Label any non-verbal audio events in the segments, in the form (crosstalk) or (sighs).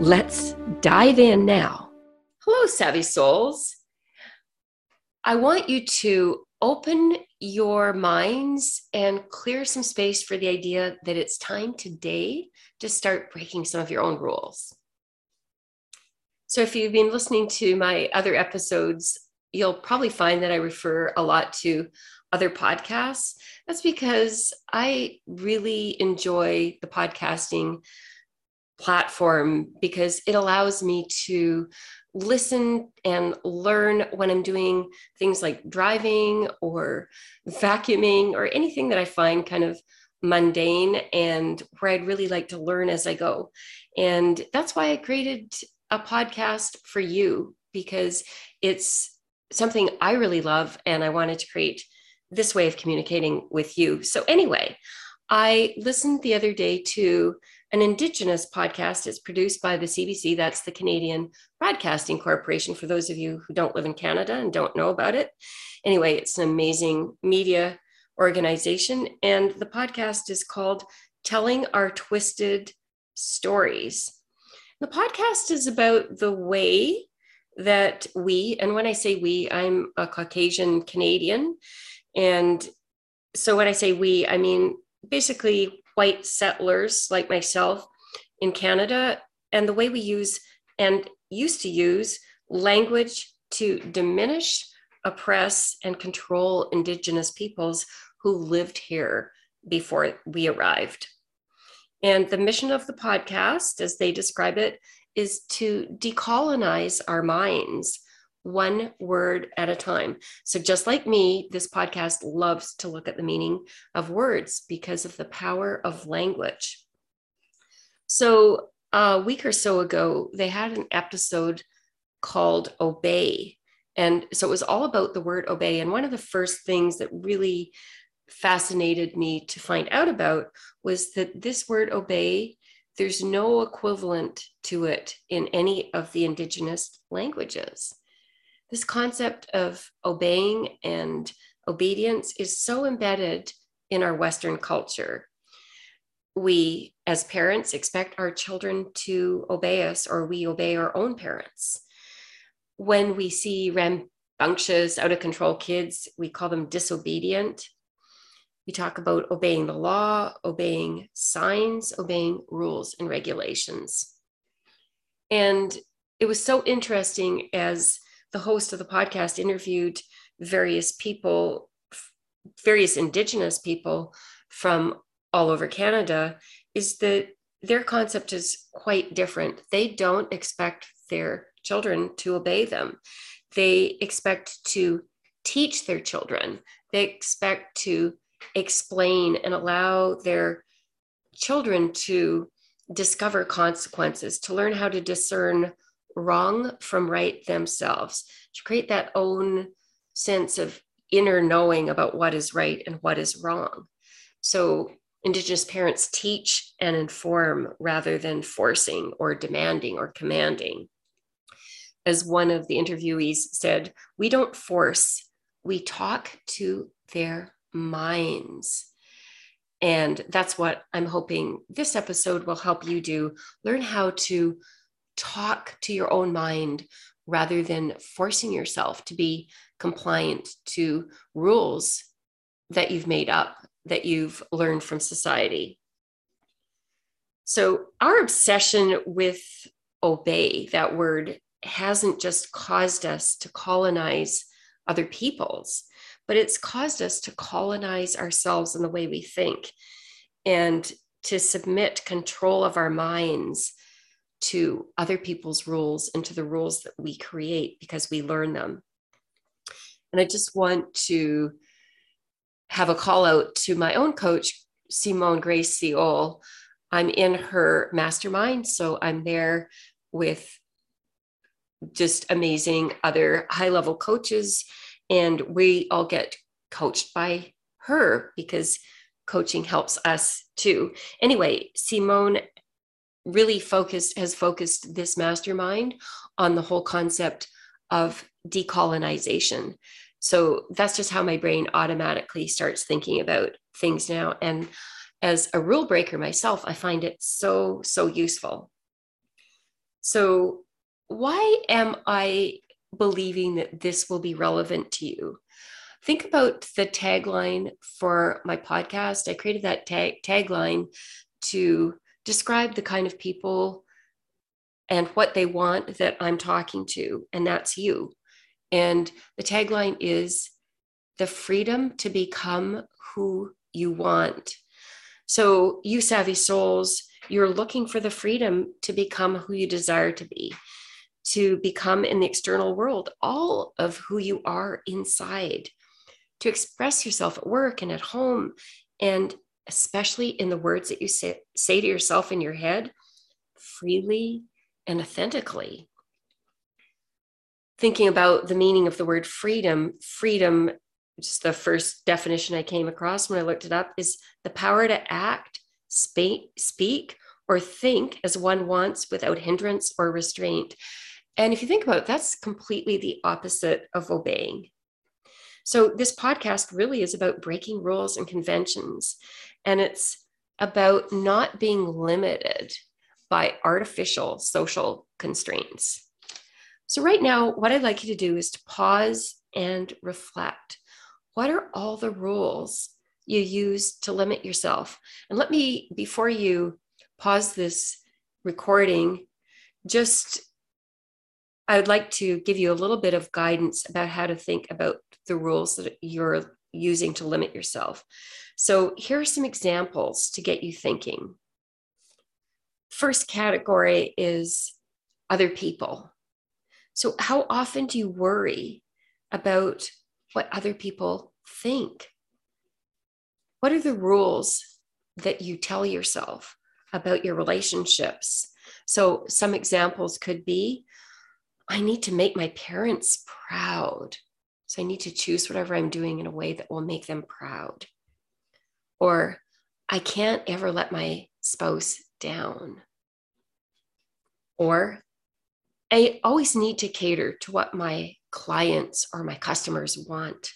Let's dive in now. Hello, Savvy Souls. I want you to open your minds and clear some space for the idea that it's time today to start breaking some of your own rules. So, if you've been listening to my other episodes, you'll probably find that I refer a lot to other podcasts. That's because I really enjoy the podcasting platform because it allows me to listen and learn when I'm doing things like driving or vacuuming or anything that I find kind of mundane and where I'd really like to learn as I go. And that's why I created a podcast for you because it's something I really love and I wanted to create this way of communicating with you. So, anyway, I listened the other day to an Indigenous podcast. It's produced by the CBC, that's the Canadian Broadcasting Corporation, for those of you who don't live in Canada and don't know about it. Anyway, it's an amazing media organization, and the podcast is called Telling Our Twisted Stories. The podcast is about the way that we, and when I say we, I'm a Caucasian Canadian. And so when I say we, I mean basically white settlers like myself in Canada, and the way we use and used to use language to diminish, oppress, and control Indigenous peoples who lived here before we arrived. And the mission of the podcast, as they describe it, is to decolonize our minds one word at a time. So, just like me, this podcast loves to look at the meaning of words because of the power of language. So, a week or so ago, they had an episode called Obey. And so it was all about the word obey. And one of the first things that really fascinated me to find out about was that this word obey, there's no equivalent to it in any of the indigenous languages this concept of obeying and obedience is so embedded in our Western culture. We, as parents, expect our children to obey us, or we obey our own parents. When we see rambunctious, out of control kids, we call them disobedient. We talk about obeying the law, obeying signs, obeying rules and regulations. And it was so interesting as the host of the podcast interviewed various people, various Indigenous people from all over Canada, is that their concept is quite different. They don't expect their children to obey them. They expect to teach their children. They expect to explain and allow their children to discover consequences, to learn how to discern wrong from right themselves, to create that own sense of inner knowing about what is right and what is wrong. So, Indigenous parents teach and inform rather than forcing or demanding or commanding. As one of the interviewees said, we don't force, we talk to their minds. And that's what I'm hoping this episode will help you do. Learn how to talk to your own mind rather than forcing yourself to be compliant to rules that you've made up, that you've learned from society. So, our obsession with obey, that word, hasn't just caused us to colonize other peoples, but it's caused us to colonize ourselves in the way we think and to submit control of our minds to other people's rules and to the rules that we create because we learn them. And I just want to have a call out to my own coach, Simone Grace Seol. I'm in her mastermind, so I'm there with just amazing other high level coaches. And we all get coached by her because coaching helps us too. Anyway, Simone really focused has focused this mastermind on the whole concept of decolonization. So that's just how my brain automatically starts thinking about things now. And as a rule breaker myself, I find it so, so useful. So, why am I believing that this will be relevant to you? Think about the tagline for my podcast. I created that tag, tagline to describe the kind of people and what they want that I'm talking to, and that's you. And the tagline is the freedom to become who you want. So, you savvy souls, you're looking for the freedom to become who you desire to be, to become in the external world all of who you are inside, to express yourself at work and at home, and especially in the words that you say, say to yourself in your head freely and authentically. Thinking about the meaning of the word freedom, freedom, just the first definition I came across when I looked it up, is the power to act, speak, speak or think as one wants without hindrance or restraint. And if you think about it, that's completely the opposite of obeying. So, this podcast really is about breaking rules and conventions. And it's about not being limited by artificial social constraints. So, right now, what I'd like you to do is to pause and reflect. What are all the rules you use to limit yourself? And let me, before you pause this recording, just I would like to give you a little bit of guidance about how to think about the rules that you're using to limit yourself. So, here are some examples to get you thinking. First category is other people. So, how often do you worry about what other people think? What are the rules that you tell yourself about your relationships? So, some examples could be I need to make my parents proud. So I need to choose whatever I'm doing in a way that will make them proud. Or I can't ever let my spouse down. Or I always need to cater to what my clients or my customers want.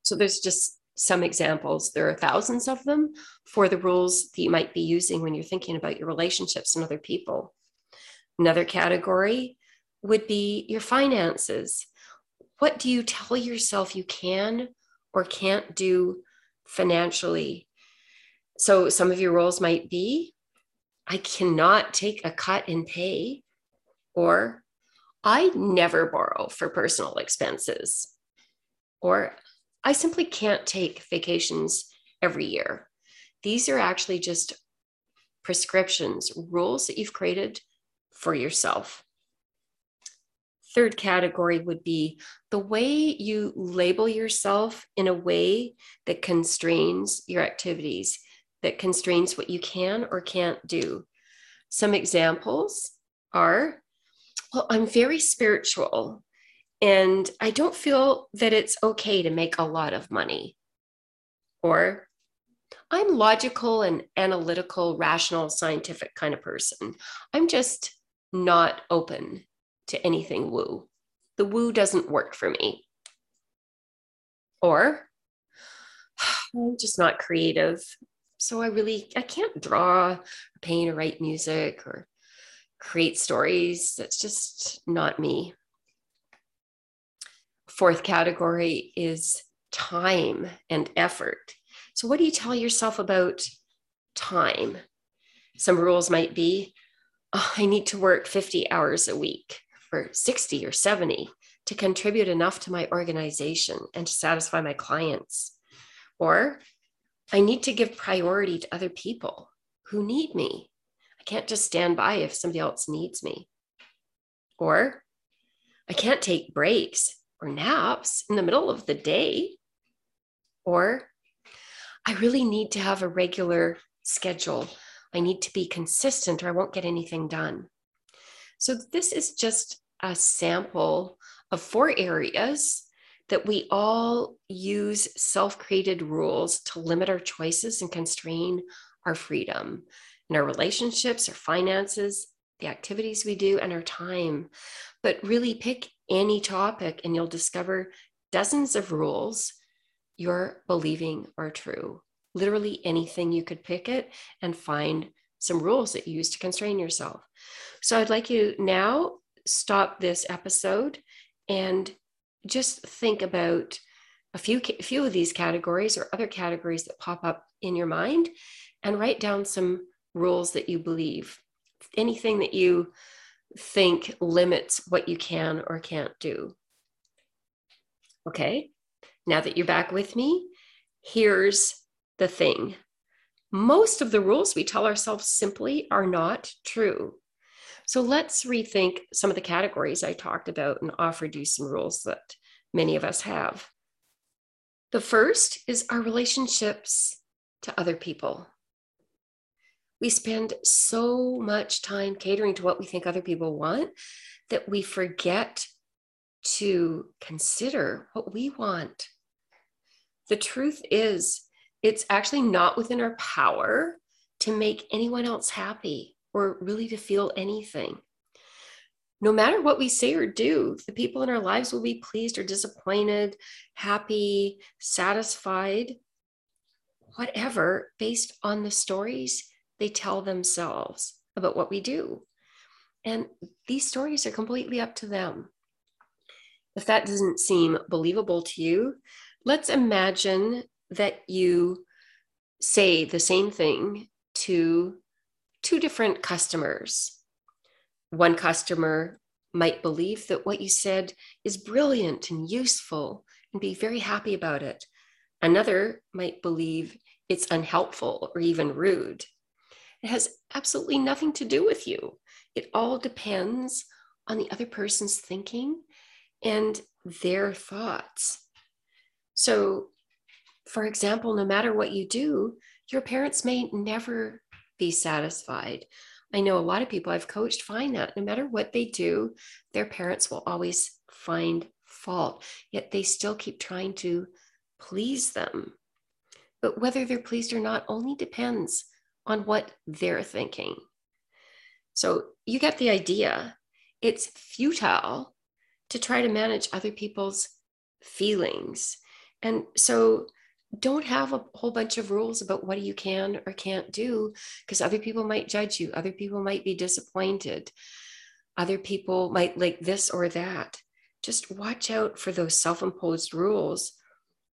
So there's just some examples. There are thousands of them for the rules that you might be using when you're thinking about your relationships and other people. Another category would be your finances. What do you tell yourself you can or can't do financially? So, some of your roles might be I cannot take a cut in pay, or I never borrow for personal expenses, or I simply can't take vacations every year. These are actually just prescriptions, rules that you've created for yourself. Third category would be the way you label yourself in a way that constrains your activities, that constrains what you can or can't do. Some examples are well, I'm very spiritual and I don't feel that it's okay to make a lot of money. Or I'm logical and analytical, rational, scientific kind of person. I'm just not open to anything woo. The woo doesn't work for me. Or (sighs) I'm just not creative. So I really I can't draw or paint or write music or create stories. That's just not me. Fourth category is time and effort. So what do you tell yourself about time? Some rules might be oh, I need to work 50 hours a week or 60 or 70 to contribute enough to my organization and to satisfy my clients. Or I need to give priority to other people who need me. I can't just stand by if somebody else needs me. Or I can't take breaks or naps in the middle of the day. Or I really need to have a regular schedule. I need to be consistent or I won't get anything done. So, this is just a sample of four areas that we all use self created rules to limit our choices and constrain our freedom in our relationships, our finances, the activities we do, and our time. But really pick any topic and you'll discover dozens of rules you're believing are true. Literally anything you could pick it and find some rules that you use to constrain yourself. So I'd like you now stop this episode and just think about a few a few of these categories or other categories that pop up in your mind and write down some rules that you believe. Anything that you think limits what you can or can't do. Okay now that you're back with me here's the thing. Most of the rules we tell ourselves simply are not true so let's rethink some of the categories I talked about and offered you some rules that many of us have. The first is our relationships to other people. We spend so much time catering to what we think other people want that we forget to consider what we want. The truth is, it's actually not within our power to make anyone else happy or really to feel anything. No matter what we say or do, the people in our lives will be pleased or disappointed, happy, satisfied, whatever, based on the stories they tell themselves about what we do. And these stories are completely up to them. If that doesn't seem believable to you, let's imagine that you say the same thing to two different customers. One customer might believe that what you said is brilliant and useful and be very happy about it. Another might believe it's unhelpful or even rude. It has absolutely nothing to do with you. It all depends on the other person's thinking and their thoughts. So, for example, no matter what you do, your parents may never be satisfied. I know a lot of people I've coached find that no matter what they do, their parents will always find fault, yet they still keep trying to please them. But whether they're pleased or not only depends on what they're thinking. So you get the idea. It's futile to try to manage other people's feelings. And so don't have a whole bunch of rules about what you can or can't do because other people might judge you other people might be disappointed other people might like this or that. Just watch out for those self-imposed rules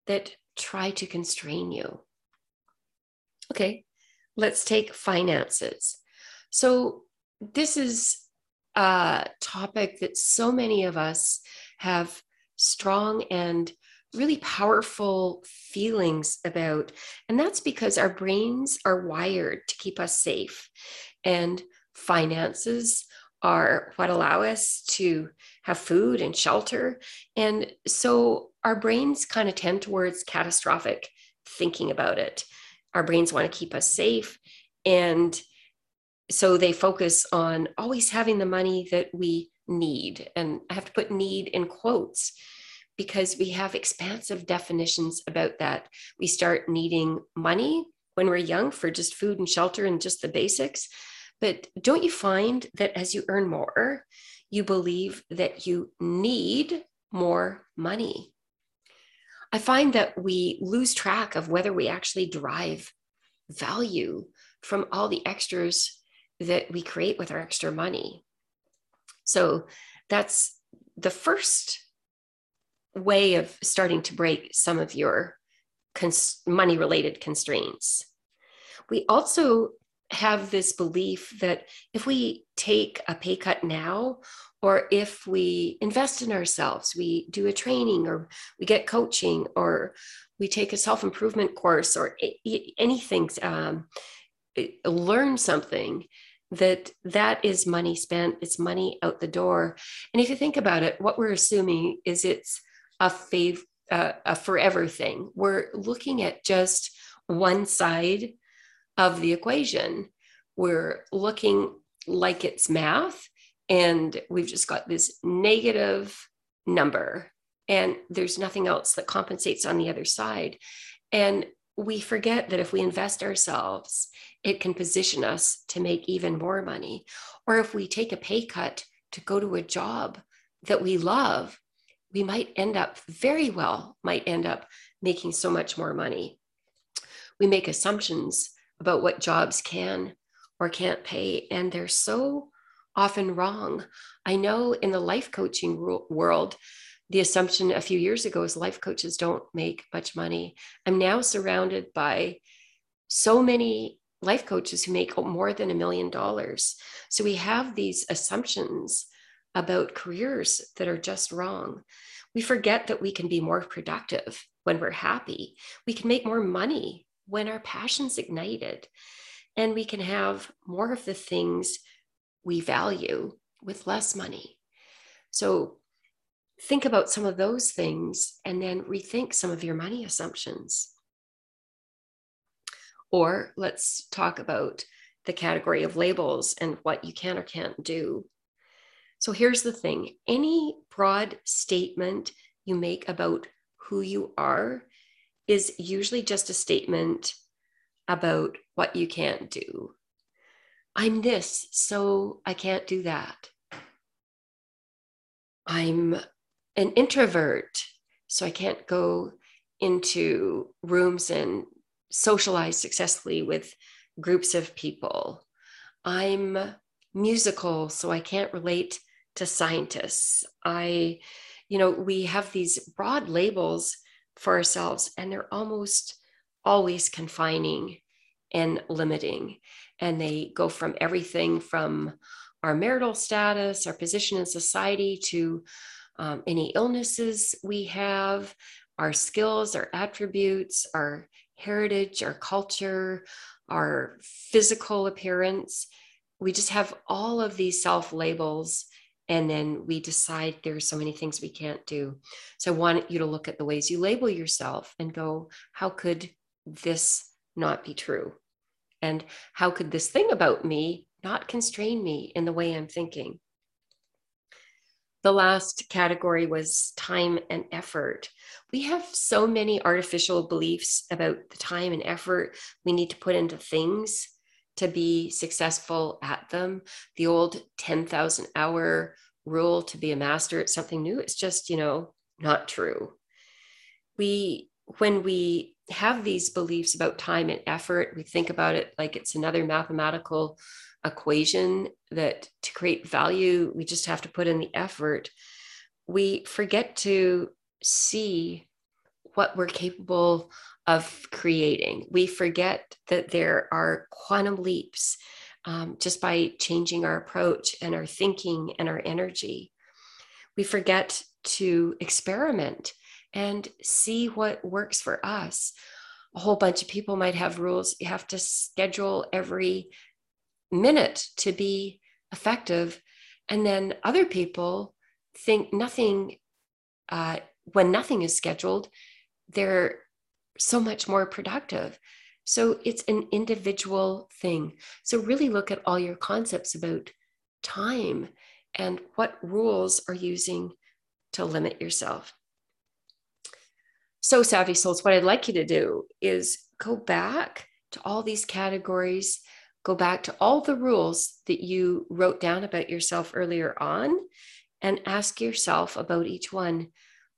that try to constrain you. Okay let's take finances. So this is a topic that so many of us have strong and really powerful feelings about. And that's because our brains are wired to keep us safe. And finances are what allow us to have food and shelter. And so our brains kind of tend towards catastrophic thinking about it. Our brains want to keep us safe. And so they focus on always having the money that we need. And I have to put need in quotes because we have expansive definitions about that. We start needing money when we're young for just food and shelter and just the basics. But don't you find that as you earn more, you believe that you need more money? I find that we lose track of whether we actually derive value from all the extras that we create with our extra money. So that's the first way of starting to break some of your cons- money related constraints. We also have this belief that if we take a pay cut now, or if we invest in ourselves, we do a training, or we get coaching, or we take a self improvement course, or anything, um, learn something, that that is money spent it's money out the door and if you think about it what we're assuming is it's a fav- uh, a forever thing. We're looking at just one side of the equation. We're looking like it's math and we've just got this negative number and there's nothing else that compensates on the other side and we forget that if we invest ourselves it can position us to make even more money or if we take a pay cut to go to a job that we love we might end up very well might end up making so much more money we make assumptions about what jobs can or can't pay and they're so often wrong. I know in the life coaching world, the assumption a few years ago is life coaches don't make much money. I'm now surrounded by so many life coaches who make more than a million dollars. So we have these assumptions about careers that are just wrong. We forget that we can be more productive when we're happy. We can make more money when our passion's ignited. And we can have more of the things we value with less money. So think about some of those things and then rethink some of your money assumptions. Or let's talk about the category of labels and what you can or can't do. So here's the thing any broad statement you make about who you are is usually just a statement about what you can't do. I'm this, so I can't do that. I'm an introvert, so I can't go into rooms and socialize successfully with groups of people. I'm musical, so I can't relate to scientists. I, you know, we have these broad labels for ourselves, and they're almost always confining and limiting. And they go from everything from our marital status, our position in society, to um, any illnesses we have, our skills, our attributes, our heritage, our culture, our physical appearance. We just have all of these self labels. And then we decide there's so many things we can't do. So I want you to look at the ways you label yourself and go, how could this not be true? And how could this thing about me not constrain me in the way I'm thinking? The last category was time and effort. We have so many artificial beliefs about the time and effort we need to put into things to be successful at them. The old 10,000 hour rule to be a master at something new, it's just, you know, not true. We, when we have these beliefs about time and effort. We think about it like it's another mathematical equation that to create value, we just have to put in the effort. We forget to see what we're capable of creating. We forget that there are quantum leaps um, just by changing our approach and our thinking and our energy. We forget to experiment and see what works for us. A whole bunch of people might have rules. You have to schedule every minute to be effective. And then other people think nothing, uh, when nothing is scheduled, they're so much more productive. So it's an individual thing. So really look at all your concepts about time and what rules are using to limit yourself. So, Savvy Souls, what I'd like you to do is go back to all these categories, go back to all the rules that you wrote down about yourself earlier on, and ask yourself about each one.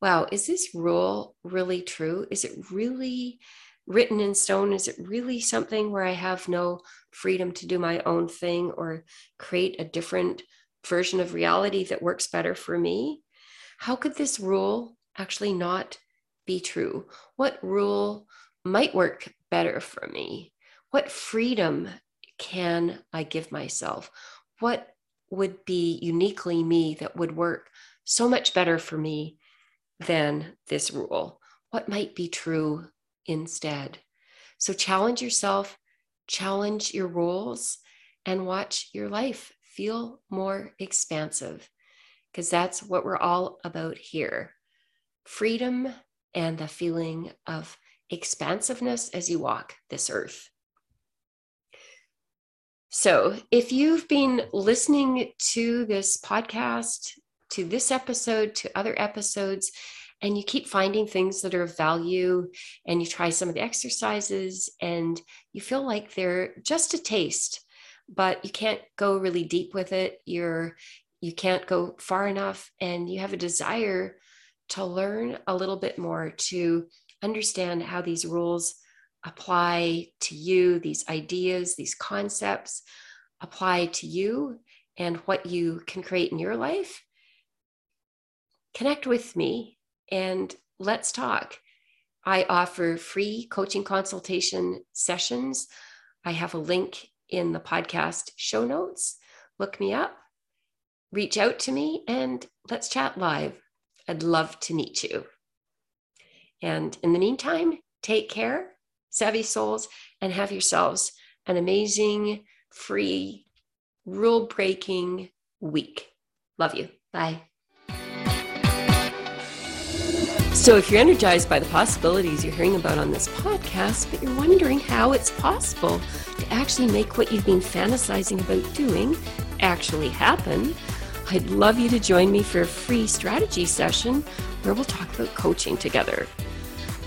Wow, is this rule really true? Is it really written in stone? Is it really something where I have no freedom to do my own thing or create a different version of reality that works better for me? How could this rule actually not be true? What rule might work better for me? What freedom can I give myself? What would be uniquely me that would work so much better for me than this rule? What might be true instead? So challenge yourself, challenge your rules, and watch your life feel more expansive because that's what we're all about here freedom and the feeling of expansiveness as you walk this earth. So, if you've been listening to this podcast, to this episode, to other episodes, and you keep finding things that are of value, and you try some of the exercises, and you feel like they're just a taste, but you can't go really deep with it. You're you can't go far enough, and you have a desire to learn a little bit more to understand how these rules apply to you, these ideas, these concepts apply to you and what you can create in your life, connect with me and let's talk. I offer free coaching consultation sessions. I have a link in the podcast show notes. Look me up, reach out to me, and let's chat live. I'd love to meet you. And in the meantime, take care savvy souls, and have yourselves an amazing, free, rule breaking week. Love you. Bye. So, if you're energized by the possibilities you're hearing about on this podcast, but you're wondering how it's possible to actually make what you've been fantasizing about doing actually happen, I'd love you to join me for a free strategy session where we'll talk about coaching together.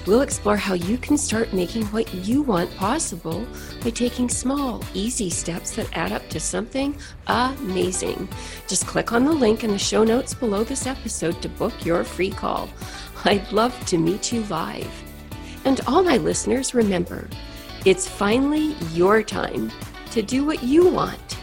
We'll explore how you can start making what you want possible by taking small, easy steps that add up to something amazing. Just click on the link in the show notes below this episode to book your free call. I'd love to meet you live. And all my listeners, remember, it's finally your time to do what you want